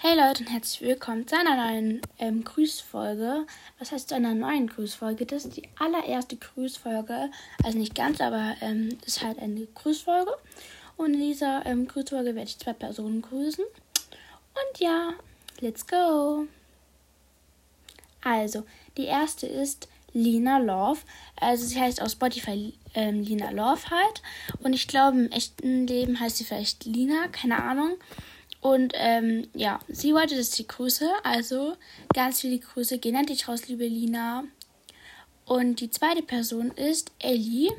Hey Leute und herzlich willkommen zu einer neuen ähm, Grüßfolge. Was heißt zu einer neuen Grüßfolge? Das ist die allererste Grüßfolge. Also nicht ganz, aber ähm, ist halt eine Grüßfolge. Und in dieser ähm, Grüßfolge werde ich zwei Personen grüßen. Und ja, let's go. Also, die erste ist Lina Love. Also sie heißt auf Spotify ähm, Lina Love halt. Und ich glaube, im echten Leben heißt sie vielleicht Lina, keine Ahnung. Und ähm, ja, sie wollte, dass ich grüße. Also ganz viele Grüße gehen an dich raus, liebe Lina. Und die zweite Person ist Ellie.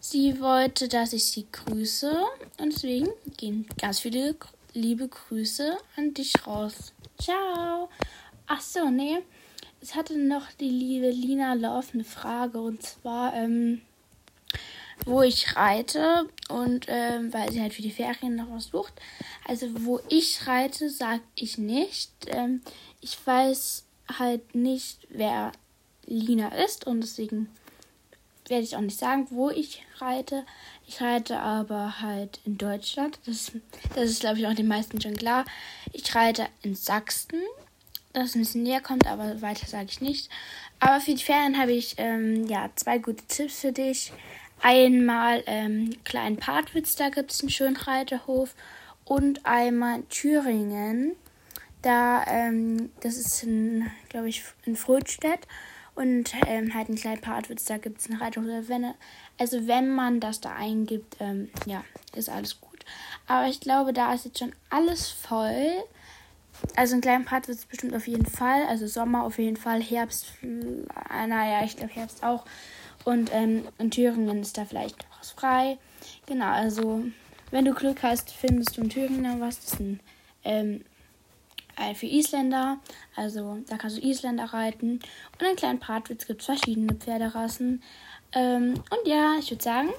Sie wollte, dass ich sie grüße. Und deswegen gehen ganz viele liebe Grüße an dich raus. Ciao. Ach so, nee. Es hatte noch die liebe Lina Love eine Frage. Und zwar, ähm, wo ich reite und ähm, weil sie halt für die Ferien noch was sucht. Also wo ich reite, sag ich nicht. Ähm, ich weiß halt nicht, wer Lina ist und deswegen werde ich auch nicht sagen, wo ich reite. Ich reite aber halt in Deutschland. Das, das ist, glaube ich, auch den meisten schon klar. Ich reite in Sachsen, das ein bisschen näher kommt, aber weiter sage ich nicht. Aber für die Ferien habe ich ähm, ja zwei gute Tipps für dich. Einmal ähm, Klein Partwitz, da gibt es einen schönen Reiterhof. Und einmal Thüringen. Da, ähm, das ist glaube ich, in Frödstedt. Und ähm, halt in Klein Partwitz, da gibt es einen Reiterhof. Wenn, also wenn man das da eingibt, ähm, ja, ist alles gut. Aber ich glaube, da ist jetzt schon alles voll. Also in kleinen Partwitz bestimmt auf jeden Fall. Also Sommer auf jeden Fall, Herbst, äh, naja, ich glaube Herbst auch. Und ähm, in Thüringen ist da vielleicht was frei. Genau, also wenn du Glück hast, findest du in Thüringen was. Das ist ein, ähm, für Isländer. Also da kannst du Isländer reiten. Und in kleinen Partwitz gibt es verschiedene Pferderassen. Ähm, und ja, ich würde sagen,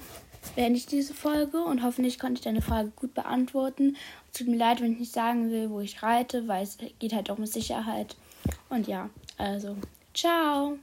beende ich diese Folge und hoffentlich konnte ich deine Frage gut beantworten. Tut mir leid, wenn ich nicht sagen will, wo ich reite, weil es geht halt auch um Sicherheit. Und ja, also, ciao.